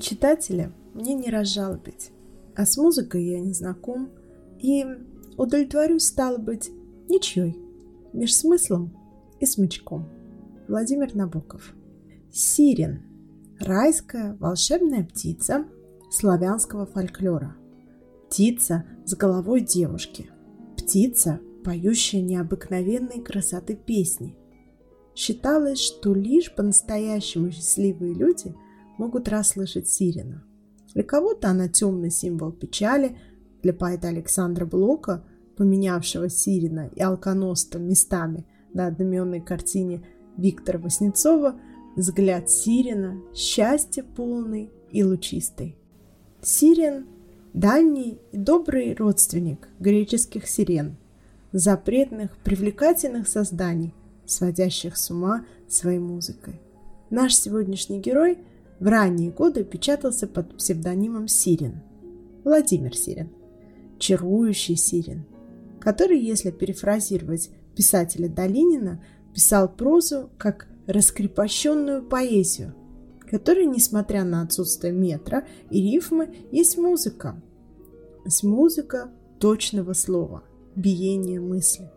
Читателя мне не разжалобить, а с музыкой я не знаком, и удовлетворюсь, стало быть, ничьей, меж смыслом и смычком. Владимир Набоков. Сирен. Райская волшебная птица славянского фольклора. Птица с головой девушки. Птица, поющая необыкновенной красоты песни. Считалось, что лишь по-настоящему счастливые люди могут расслышать сирена. Для кого-то она темный символ печали, для поэта Александра Блока, поменявшего сирена и алконоста местами на одноименной картине Виктора Васнецова, взгляд сирена, счастье полный и лучистый. Сирен – дальний и добрый родственник греческих сирен, запретных, привлекательных созданий, сводящих с ума своей музыкой. Наш сегодняшний герой в ранние годы печатался под псевдонимом Сирен, Владимир Сирен, чарующий Сирен, который, если перефразировать писателя Долинина, писал прозу как раскрепощенную поэзию, которая, несмотря на отсутствие метра и рифмы, есть музыка. Есть музыка точного слова, биение мысли.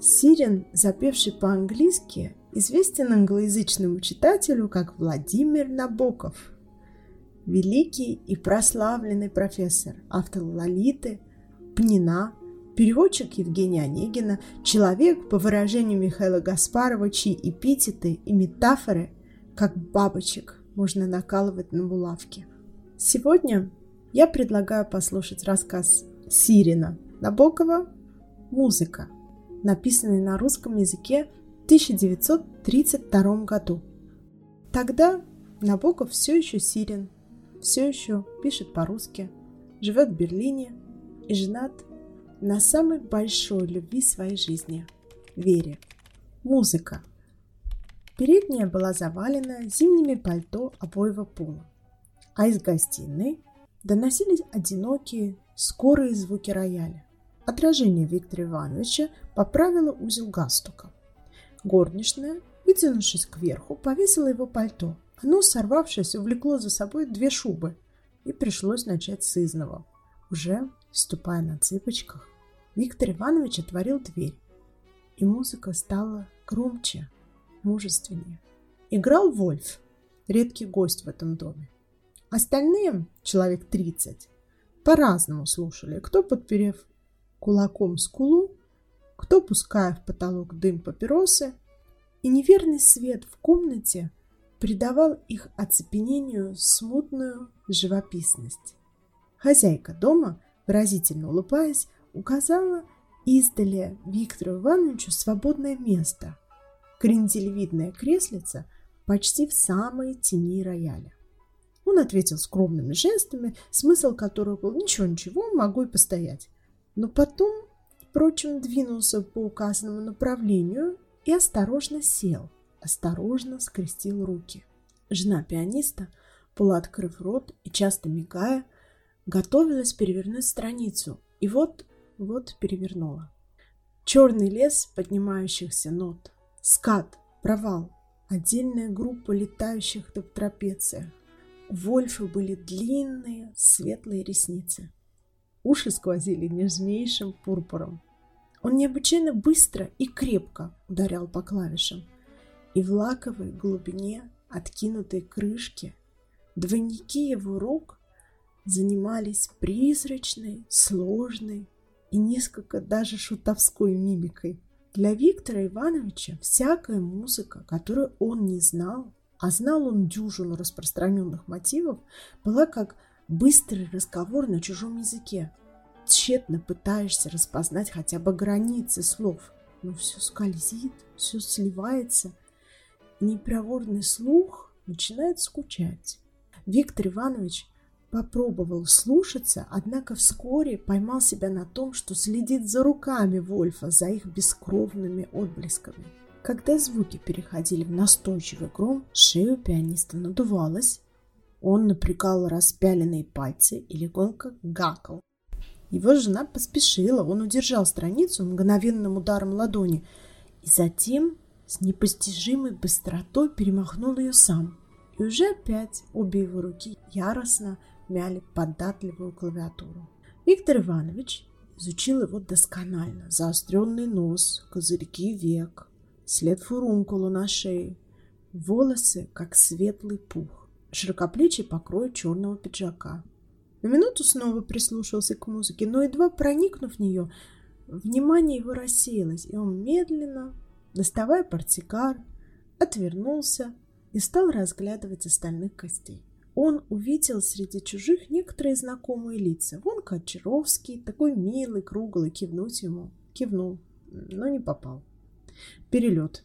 Сирен, запевший по-английски, известен англоязычному читателю как Владимир Набоков. Великий и прославленный профессор, автор Лолиты, Пнина, переводчик Евгения Онегина, человек, по выражению Михаила Гаспарова, чьи эпитеты и метафоры, как бабочек, можно накалывать на булавки. Сегодня я предлагаю послушать рассказ Сирина Набокова «Музыка», написанный на русском языке 1932 году. Тогда Набоков все еще Сирин, все еще пишет по-русски, живет в Берлине и женат на самой большой любви своей жизни – Вере. Музыка. Передняя была завалена зимними пальто обоего пола, а из гостиной доносились одинокие, скорые звуки рояля. Отражение Виктора Ивановича поправило узел галстука. Горничная, вытянувшись кверху, повесила его пальто. Оно, сорвавшись, увлекло за собой две шубы, и пришлось начать с изного. Уже ступая на цыпочках, Виктор Иванович отворил дверь, и музыка стала громче, мужественнее. Играл Вольф, редкий гость в этом доме. Остальные, человек тридцать, по-разному слушали, кто подперев кулаком скулу, кто пуская в потолок дым папиросы, и неверный свет в комнате придавал их оцепенению смутную живописность. Хозяйка дома, выразительно улыбаясь, указала издали Виктору Ивановичу свободное место, кренделевидное креслице почти в самой тени рояля. Он ответил скромными жестами, смысл которых был «ничего-ничего, могу и постоять». Но потом, впрочем, двинулся по указанному направлению и осторожно сел, осторожно скрестил руки. Жена пианиста, полуоткрыв рот и часто мигая, готовилась перевернуть страницу, и вот, вот перевернула. Черный лес поднимающихся нот, скат, провал, отдельная группа летающих в трапециях. У Вольфа были длинные светлые ресницы. Уши сквозили нежнейшим пурпуром. Он необычайно быстро и крепко ударял по клавишам. И в лаковой глубине откинутой крышки двойники его рук занимались призрачной, сложной и несколько даже шутовской мимикой. Для Виктора Ивановича всякая музыка, которую он не знал, а знал он дюжину распространенных мотивов, была как быстрый разговор на чужом языке. Тщетно пытаешься распознать хотя бы границы слов, но все скользит, все сливается. Непроворный слух начинает скучать. Виктор Иванович Попробовал слушаться, однако вскоре поймал себя на том, что следит за руками Вольфа, за их бескровными отблесками. Когда звуки переходили в настойчивый гром, шею пианиста надувалась. Он напрягал распяленные пальцы и легонько гакал. Его жена поспешила, он удержал страницу мгновенным ударом ладони и затем с непостижимой быстротой перемахнул ее сам. и уже опять обе его руки яростно мяли податливую клавиатуру. Виктор Иванович изучил его досконально. Заостренный нос, козырьки век, след фурункула на шее, волосы, как светлый пух, широкоплечий покрой черного пиджака. На минуту снова прислушался к музыке, но едва проникнув в нее, внимание его рассеялось, и он медленно, доставая портсигар, отвернулся и стал разглядывать остальных гостей. Он увидел среди чужих некоторые знакомые лица. Вон Кочаровский, такой милый, круглый, кивнуть ему. Кивнул, но не попал. Перелет.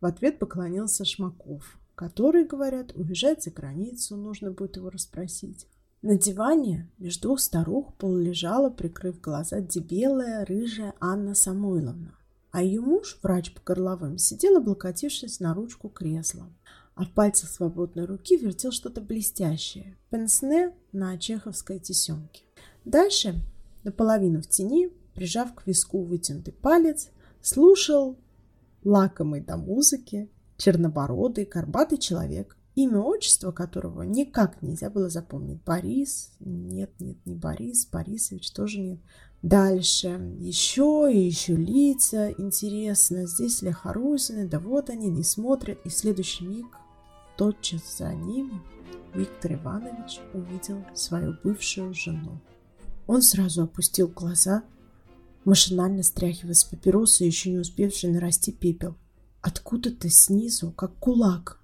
В ответ поклонился Шмаков, который, говорят, уезжает за границу, нужно будет его расспросить. На диване между двух старух полулежала, прикрыв глаза, дебелая, рыжая Анна Самойловна. А ее муж, врач по горловым, сидел, облокотившись на ручку кресла а в пальцах свободной руки вертел что-то блестящее. Пенсне на чеховской тесемке. Дальше, наполовину в тени, прижав к виску вытянутый палец, слушал лакомый до музыки, чернобородый, горбатый человек, имя отчество которого никак нельзя было запомнить. Борис? Нет, нет, не Борис. Борисович тоже нет. Дальше. Еще и еще лица. Интересно, здесь ли Харузины? Да вот они, не смотрят. И в следующий миг Тотчас за ним Виктор Иванович увидел свою бывшую жену. Он сразу опустил глаза, машинально стряхивая с папиросы еще не успевший нарасти пепел. Откуда-то снизу, как кулак,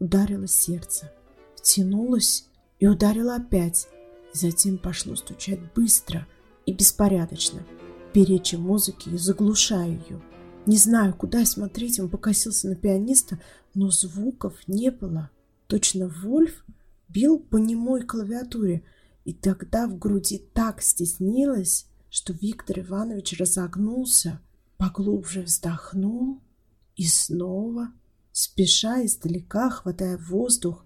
ударило сердце, втянулось и ударило опять, затем пошло стучать быстро и беспорядочно, перечи музыки и заглушая ее. Не знаю, куда смотреть, он покосился на пианиста, но звуков не было. Точно Вольф бил по немой клавиатуре, и тогда в груди так стеснилось, что Виктор Иванович разогнулся, поглубже вздохнул и снова, спеша издалека, хватая воздух,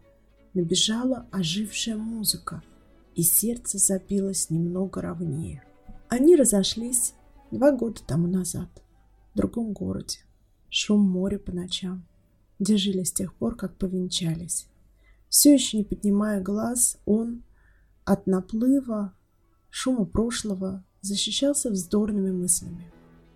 набежала ожившая музыка, и сердце забилось немного ровнее. Они разошлись два года тому назад в другом городе. Шум моря по ночам где жили с тех пор, как повенчались. Все еще не поднимая глаз, он от наплыва, шума прошлого защищался вздорными мыслями.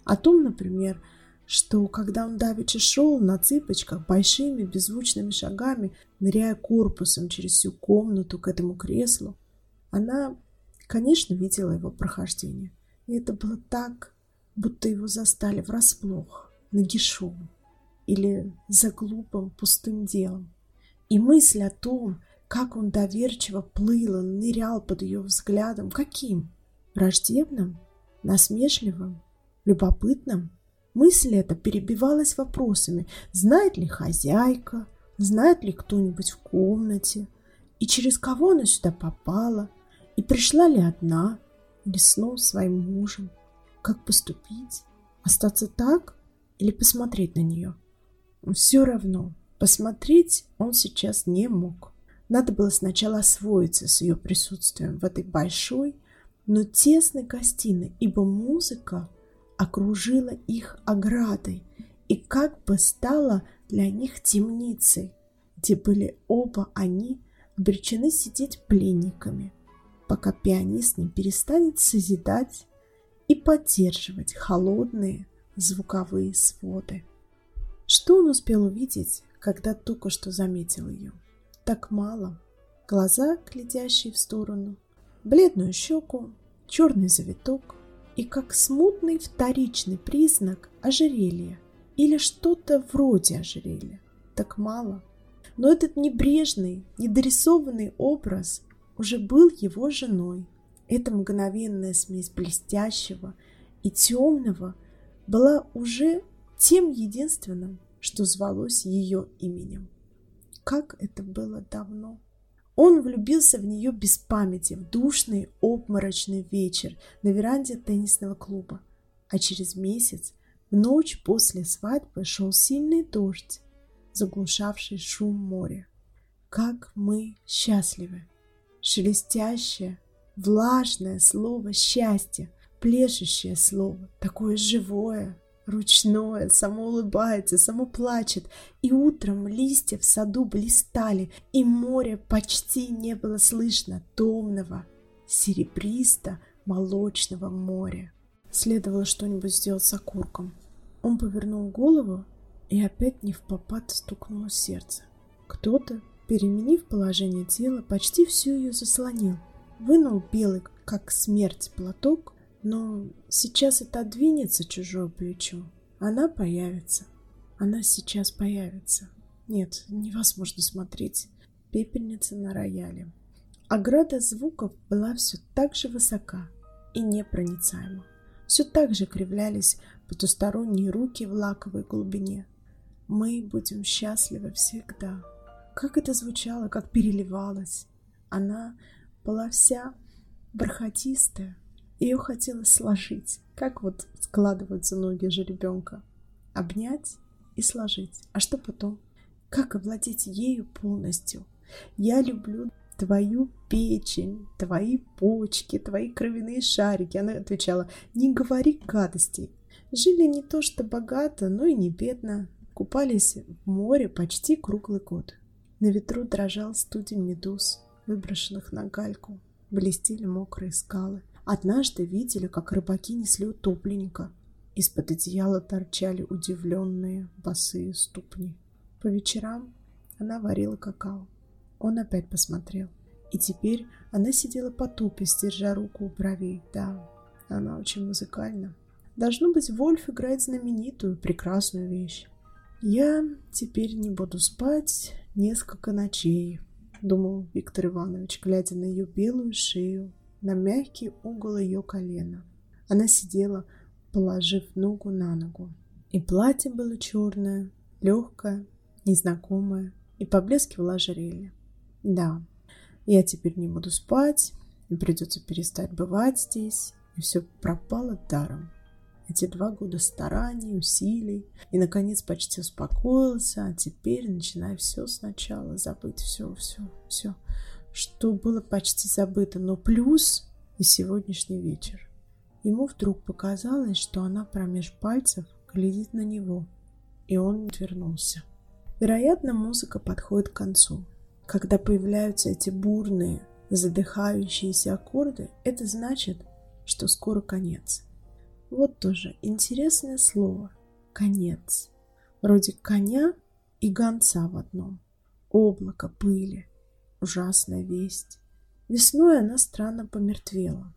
О том, например, что когда он давеча шел на цыпочках большими беззвучными шагами, ныряя корпусом через всю комнату к этому креслу, она, конечно, видела его прохождение. И это было так, будто его застали врасплох, нагишом или за глупым пустым делом. И мысль о том, как он доверчиво плыл, нырял под ее взглядом, каким? Враждебным? Насмешливым? Любопытным? Мысль эта перебивалась вопросами, знает ли хозяйка, знает ли кто-нибудь в комнате, и через кого она сюда попала, и пришла ли одна, или снова своим мужем. Как поступить? Остаться так или посмотреть на нее? Все равно, посмотреть он сейчас не мог. Надо было сначала освоиться с ее присутствием в этой большой, но тесной гостиной, ибо музыка окружила их оградой и как бы стала для них темницей, где были оба они обречены сидеть пленниками, пока пианист не перестанет созидать и поддерживать холодные звуковые своды. Что он успел увидеть, когда только что заметил ее? Так мало. Глаза, глядящие в сторону, бледную щеку, черный завиток и как смутный вторичный признак ожерелья или что-то вроде ожерелья. Так мало. Но этот небрежный, недорисованный образ уже был его женой. Эта мгновенная смесь блестящего и темного была уже тем единственным, что звалось ее именем. Как это было давно! Он влюбился в нее без памяти в душный обморочный вечер на веранде теннисного клуба, а через месяц, в ночь после свадьбы, шел сильный дождь, заглушавший шум моря. Как мы счастливы! Шелестящее, влажное слово счастья, плещущее слово, такое живое, ручное, само улыбается, само плачет. И утром листья в саду блистали, и море почти не было слышно томного, серебристо-молочного моря. Следовало что-нибудь сделать с окурком. Он повернул голову, и опять не в попад стукнуло сердце. Кто-то, переменив положение тела, почти всю ее заслонил. Вынул белый, как смерть, платок, но сейчас это отодвинется чужое плечо. Она появится. Она сейчас появится. Нет, невозможно смотреть. Пепельница на рояле. Ограда звуков была все так же высока и непроницаема. Все так же кривлялись потусторонние руки в лаковой глубине. Мы будем счастливы всегда. Как это звучало, как переливалось. Она была вся бархатистая. Ее хотелось сложить, как вот складываются ноги жеребенка. Обнять и сложить. А что потом? Как овладеть ею полностью? Я люблю твою печень, твои почки, твои кровяные шарики. Она отвечала, не говори гадостей. Жили не то что богато, но и не бедно. Купались в море почти круглый год. На ветру дрожал студень медуз, выброшенных на гальку блестели мокрые скалы. Однажды видели, как рыбаки несли утопленника. Из-под одеяла торчали удивленные босые ступни. По вечерам она варила какао. Он опять посмотрел. И теперь она сидела потупясь, держа руку у бровей. Да, она очень музыкальна. Должно быть, Вольф играет знаменитую, прекрасную вещь. Я теперь не буду спать несколько ночей, думал Виктор Иванович, глядя на ее белую шею, на мягкий угол ее колена. Она сидела, положив ногу на ногу. И платье было черное, легкое, незнакомое, и поблескивало ожерелье. Да, я теперь не буду спать, и придется перестать бывать здесь, и все пропало даром. Эти два года стараний, усилий, и, наконец, почти успокоился, а теперь начинаю все сначала, забыть все, все, все, что было почти забыто, но плюс и сегодняшний вечер. Ему вдруг показалось, что она промеж пальцев глядит на него, и он отвернулся. Вероятно, музыка подходит к концу. Когда появляются эти бурные, задыхающиеся аккорды, это значит, что скоро конец. Вот тоже интересное слово. Конец. Вроде коня и гонца в одном. Облако пыли. Ужасная весть. Весной она странно помертвела.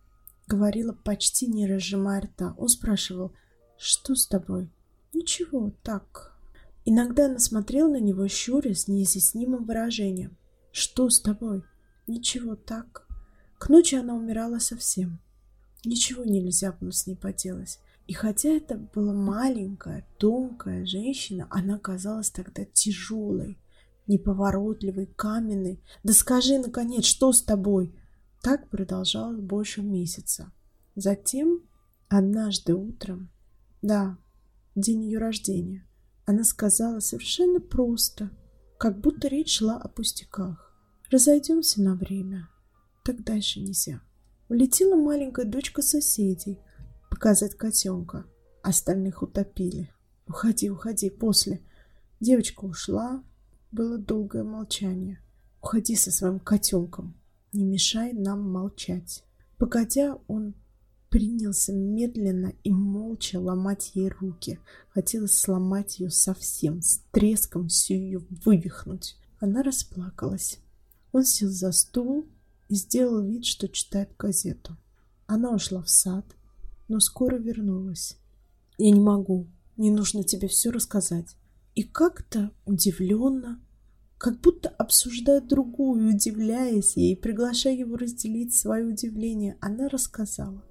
Говорила, почти не разжимая рта. Он спрашивал, что с тобой? Ничего, так. Иногда она смотрела на него, щуря с неизъяснимым выражением. Что с тобой? Ничего, так. К ночи она умирала совсем. Ничего нельзя было с ней поделать. И хотя это была маленькая, тонкая женщина, она казалась тогда тяжелой, неповоротливой, каменной. «Да скажи, наконец, что с тобой?» Так продолжалось больше месяца. Затем, однажды утром, да, день ее рождения, она сказала совершенно просто, как будто речь шла о пустяках. «Разойдемся на время, так дальше нельзя». Улетела маленькая дочка соседей показать котенка. Остальных утопили. Уходи, уходи, после. Девочка ушла. Было долгое молчание. Уходи со своим котенком. Не мешай нам молчать. Погодя, он принялся медленно и молча ломать ей руки. Хотелось сломать ее совсем, с треском всю ее вывихнуть. Она расплакалась. Он сел за стул и сделал вид, что читает газету. Она ушла в сад, но скоро вернулась. «Я не могу, мне нужно тебе все рассказать». И как-то удивленно, как будто обсуждая другую, удивляясь ей, приглашая его разделить свое удивление, она рассказала.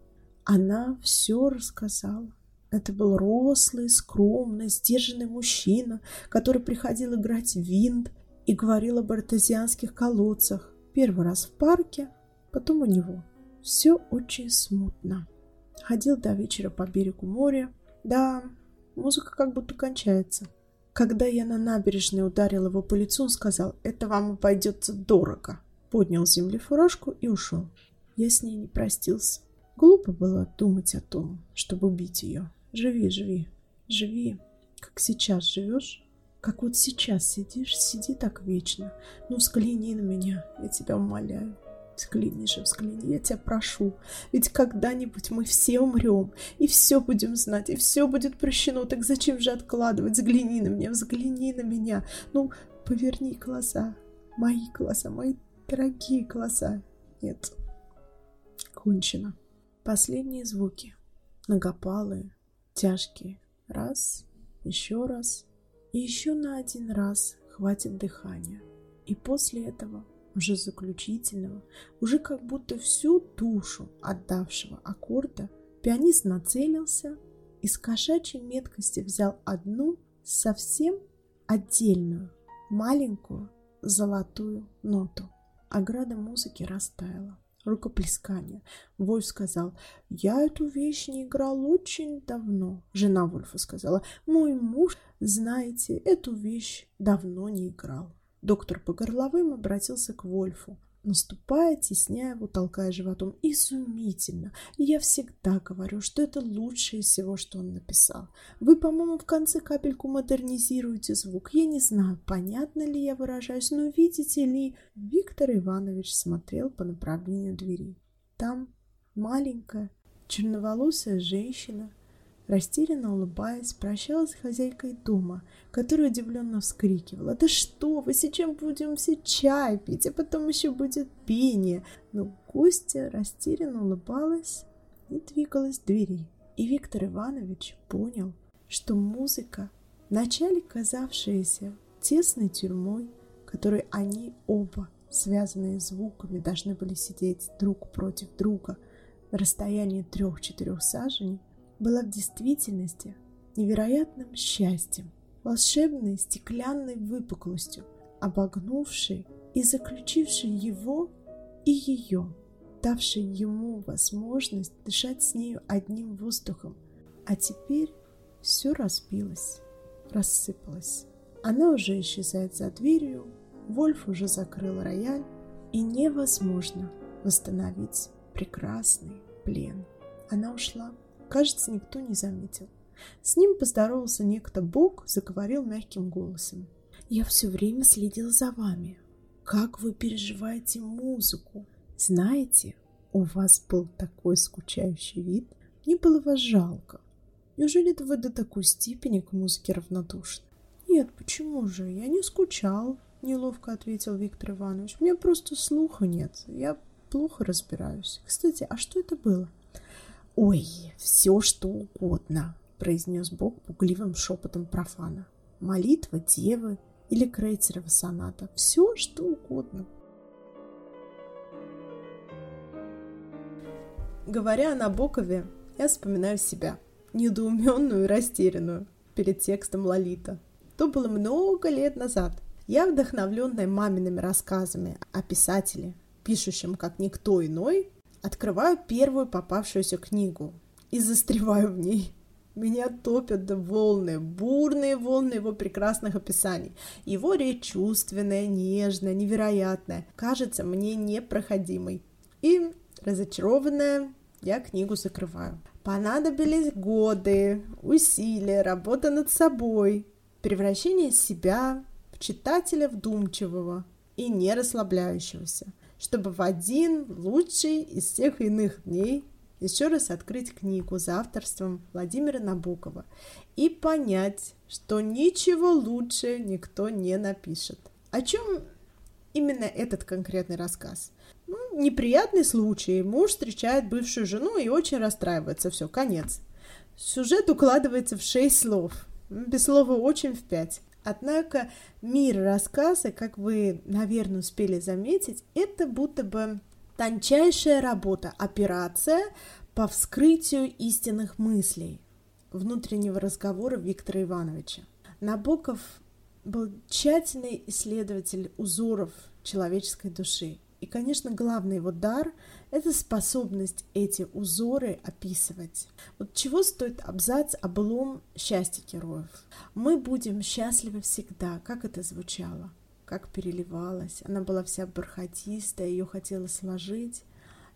Она все рассказала. Это был рослый, скромный, сдержанный мужчина, который приходил играть в винт и говорил об артезианских колодцах, Первый раз в парке, потом у него. Все очень смутно. Ходил до вечера по берегу моря. Да, музыка как будто кончается. Когда я на набережной ударил его по лицу, он сказал, это вам обойдется дорого. Поднял с земли фуражку и ушел. Я с ней не простился. Глупо было думать о том, чтобы убить ее. Живи, живи. Живи, как сейчас живешь, как вот сейчас сидишь, сиди так вечно. Ну, взгляни на меня, я тебя умоляю. Взгляни же, взгляни, я тебя прошу. Ведь когда-нибудь мы все умрем, и все будем знать, и все будет прощено. Так зачем же откладывать? Взгляни на меня, взгляни на меня. Ну, поверни глаза, мои глаза, мои дорогие глаза. Нет, кончено. Последние звуки. Многопалые, тяжкие. Раз, еще раз. И еще на один раз хватит дыхания. И после этого уже заключительного, уже как будто всю душу отдавшего аккорда, пианист нацелился и с кошачьей меткостью взял одну совсем отдельную, маленькую золотую ноту. Ограда музыки растаяла. Рукоплескание. Вольф сказал, я эту вещь не играл очень давно. Жена Вольфа сказала, мой муж, знаете, эту вещь давно не играл. Доктор по горловым обратился к Вольфу, наступая, тесняя его, толкая животом. Изумительно! Я всегда говорю, что это лучшее из всего, что он написал. Вы, по-моему, в конце капельку модернизируете звук. Я не знаю, понятно ли я выражаюсь, но видите ли, Виктор Иванович смотрел по направлению двери. Там маленькая, черноволосая женщина Растерянно улыбаясь, прощалась с хозяйкой дома, которая удивленно вскрикивала. «Да что вы, сейчас будем все чай пить, а потом еще будет пение!» Но гостья растерянно улыбалась и двигалась к двери. И Виктор Иванович понял, что музыка, вначале казавшаяся тесной тюрьмой, которой они оба, связанные звуками, должны были сидеть друг против друга на расстоянии трех-четырех саженей, была в действительности невероятным счастьем, волшебной стеклянной выпуклостью, обогнувшей и заключившей его и ее, давшей ему возможность дышать с нею одним воздухом. А теперь все разбилось, рассыпалось. Она уже исчезает за дверью, Вольф уже закрыл рояль, и невозможно восстановить прекрасный плен. Она ушла. Кажется, никто не заметил. С ним поздоровался некто Бог, заговорил мягким голосом. «Я все время следил за вами. Как вы переживаете музыку? Знаете, у вас был такой скучающий вид. Мне было вас жалко. Неужели вы до такой степени к музыке равнодушны?» «Нет, почему же? Я не скучал», — неловко ответил Виктор Иванович. «У меня просто слуха нет. Я плохо разбираюсь. Кстати, а что это было?» «Ой, все что угодно», — произнес Бог пугливым шепотом профана. «Молитва девы или Крейцерова соната. Все что угодно». Говоря о Набокове, я вспоминаю себя, недоуменную и растерянную, перед текстом Лолита. То было много лет назад. Я, вдохновленная мамиными рассказами о писателе, пишущем как никто иной, Открываю первую попавшуюся книгу и застреваю в ней. Меня топят волны, бурные волны его прекрасных описаний. Его речь чувственная, нежная, невероятная, кажется мне непроходимой. И, разочарованная, я книгу закрываю. Понадобились годы, усилия, работа над собой, превращение себя в читателя вдумчивого и не расслабляющегося – чтобы в один лучший из всех иных дней еще раз открыть книгу за авторством Владимира Набокова и понять, что ничего лучше никто не напишет. О чем именно этот конкретный рассказ? Ну, неприятный случай. Муж встречает бывшую жену и очень расстраивается. Все, конец. Сюжет укладывается в шесть слов. Без слова очень в пять. Однако мир рассказа, как вы, наверное, успели заметить, это будто бы тончайшая работа, операция по вскрытию истинных мыслей внутреннего разговора Виктора Ивановича. Набоков был тщательный исследователь узоров человеческой души. И, конечно, главный его дар – это способность эти узоры описывать. Вот чего стоит абзац о былом счастье героев? Мы будем счастливы всегда. Как это звучало? Как переливалось? Она была вся бархатистая, ее хотела сложить.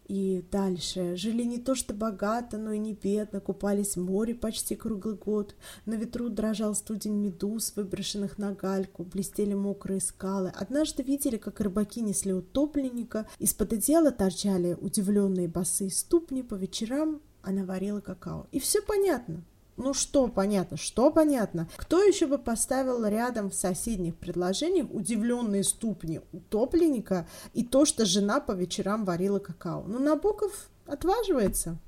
И дальше. Жили не то что богато, но и не бедно, купались в море почти круглый год. На ветру дрожал студень медуз, выброшенных на гальку, блестели мокрые скалы. Однажды видели, как рыбаки несли утопленника, из-под одеяла торчали удивленные босые ступни, по вечерам она варила какао. И все понятно. Ну что понятно, что понятно? Кто еще бы поставил рядом в соседних предложениях удивленные ступни утопленника и то, что жена по вечерам варила какао? Ну, Набоков отваживается.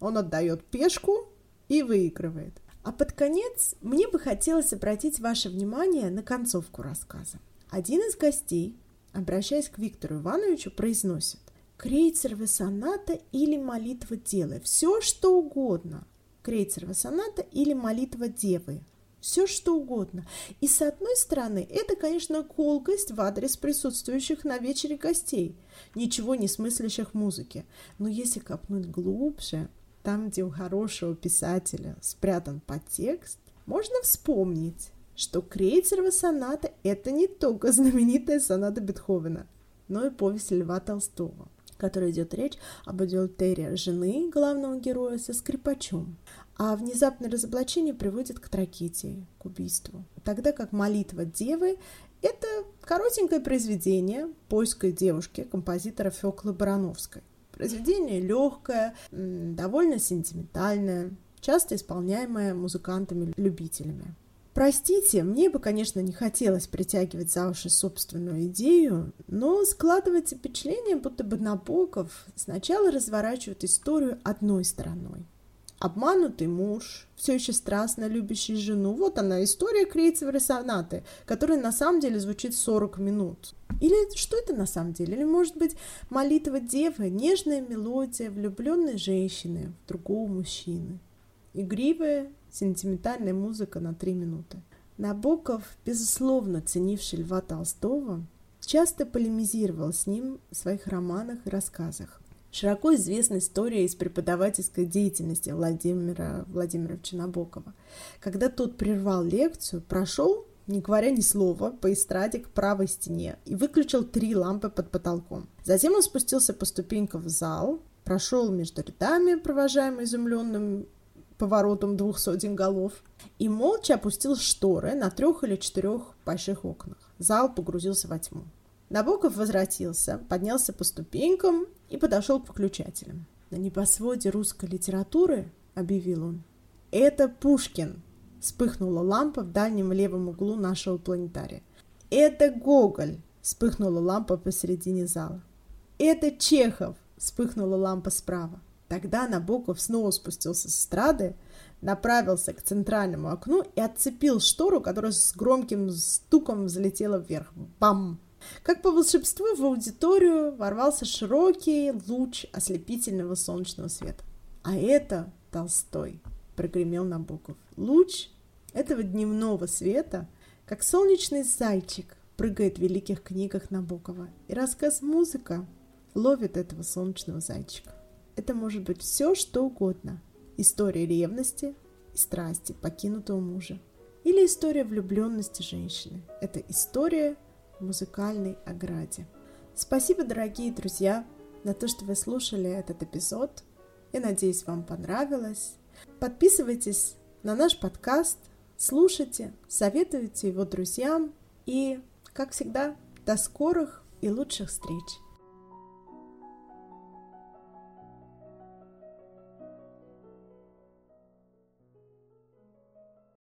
Он отдает пешку и выигрывает. А под конец мне бы хотелось обратить ваше внимание на концовку рассказа. Один из гостей, обращаясь к Виктору Ивановичу, произносит «Крейцерова соната или молитва делай, все что угодно, Крейцерова соната или молитва Девы. Все что угодно. И с одной стороны, это, конечно, колкость в адрес присутствующих на вечере гостей, ничего не смыслящих в музыке. Но если копнуть глубже, там, где у хорошего писателя спрятан подтекст, можно вспомнить, что Крейцерова соната – это не только знаменитая соната Бетховена, но и повесть Льва Толстого которой идет речь об адюльтере жены главного героя со скрипачом. А внезапное разоблачение приводит к трагедии, к убийству. Тогда как молитва девы – это коротенькое произведение польской девушки, композитора Феклы Барановской. Произведение легкое, довольно сентиментальное, часто исполняемое музыкантами-любителями. Простите, мне бы, конечно, не хотелось притягивать за уши собственную идею, но складывается впечатление, будто бы Набоков сначала разворачивает историю одной стороной. Обманутый муж, все еще страстно любящий жену. Вот она, история Крейцевой сонаты, которая на самом деле звучит 40 минут. Или что это на самом деле? Или, может быть, молитва девы, нежная мелодия влюбленной женщины в другого мужчины. Игривая, сентиментальная музыка на три минуты. Набоков, безусловно ценивший Льва Толстого, часто полемизировал с ним в своих романах и рассказах. Широко известна история из преподавательской деятельности Владимира Владимировича Набокова. Когда тот прервал лекцию, прошел, не говоря ни слова, по эстраде к правой стене и выключил три лампы под потолком. Затем он спустился по ступенькам в зал, прошел между рядами, провожаемый изумленным поворотом двух сотен голов, и молча опустил шторы на трех или четырех больших окнах. Зал погрузился во тьму. Набоков возвратился, поднялся по ступенькам и подошел к выключателям. «На небосводе русской литературы», — объявил он, — «это Пушкин», — вспыхнула лампа в дальнем левом углу нашего планетария. «Это Гоголь», — вспыхнула лампа посередине зала. «Это Чехов», — вспыхнула лампа справа. Тогда Набоков снова спустился с эстрады, направился к центральному окну и отцепил штору, которая с громким стуком взлетела вверх. Бам! Как по волшебству в аудиторию ворвался широкий луч ослепительного солнечного света. А это Толстой, прогремел Набоков. Луч этого дневного света, как солнечный зайчик, прыгает в великих книгах Набокова. И рассказ «Музыка» ловит этого солнечного зайчика. Это может быть все, что угодно. История ревности и страсти покинутого мужа. Или история влюбленности женщины. Это история в музыкальной ограде. Спасибо, дорогие друзья, за то, что вы слушали этот эпизод. Я надеюсь, вам понравилось. Подписывайтесь на наш подкаст, слушайте, советуйте его друзьям. И, как всегда, до скорых и лучших встреч!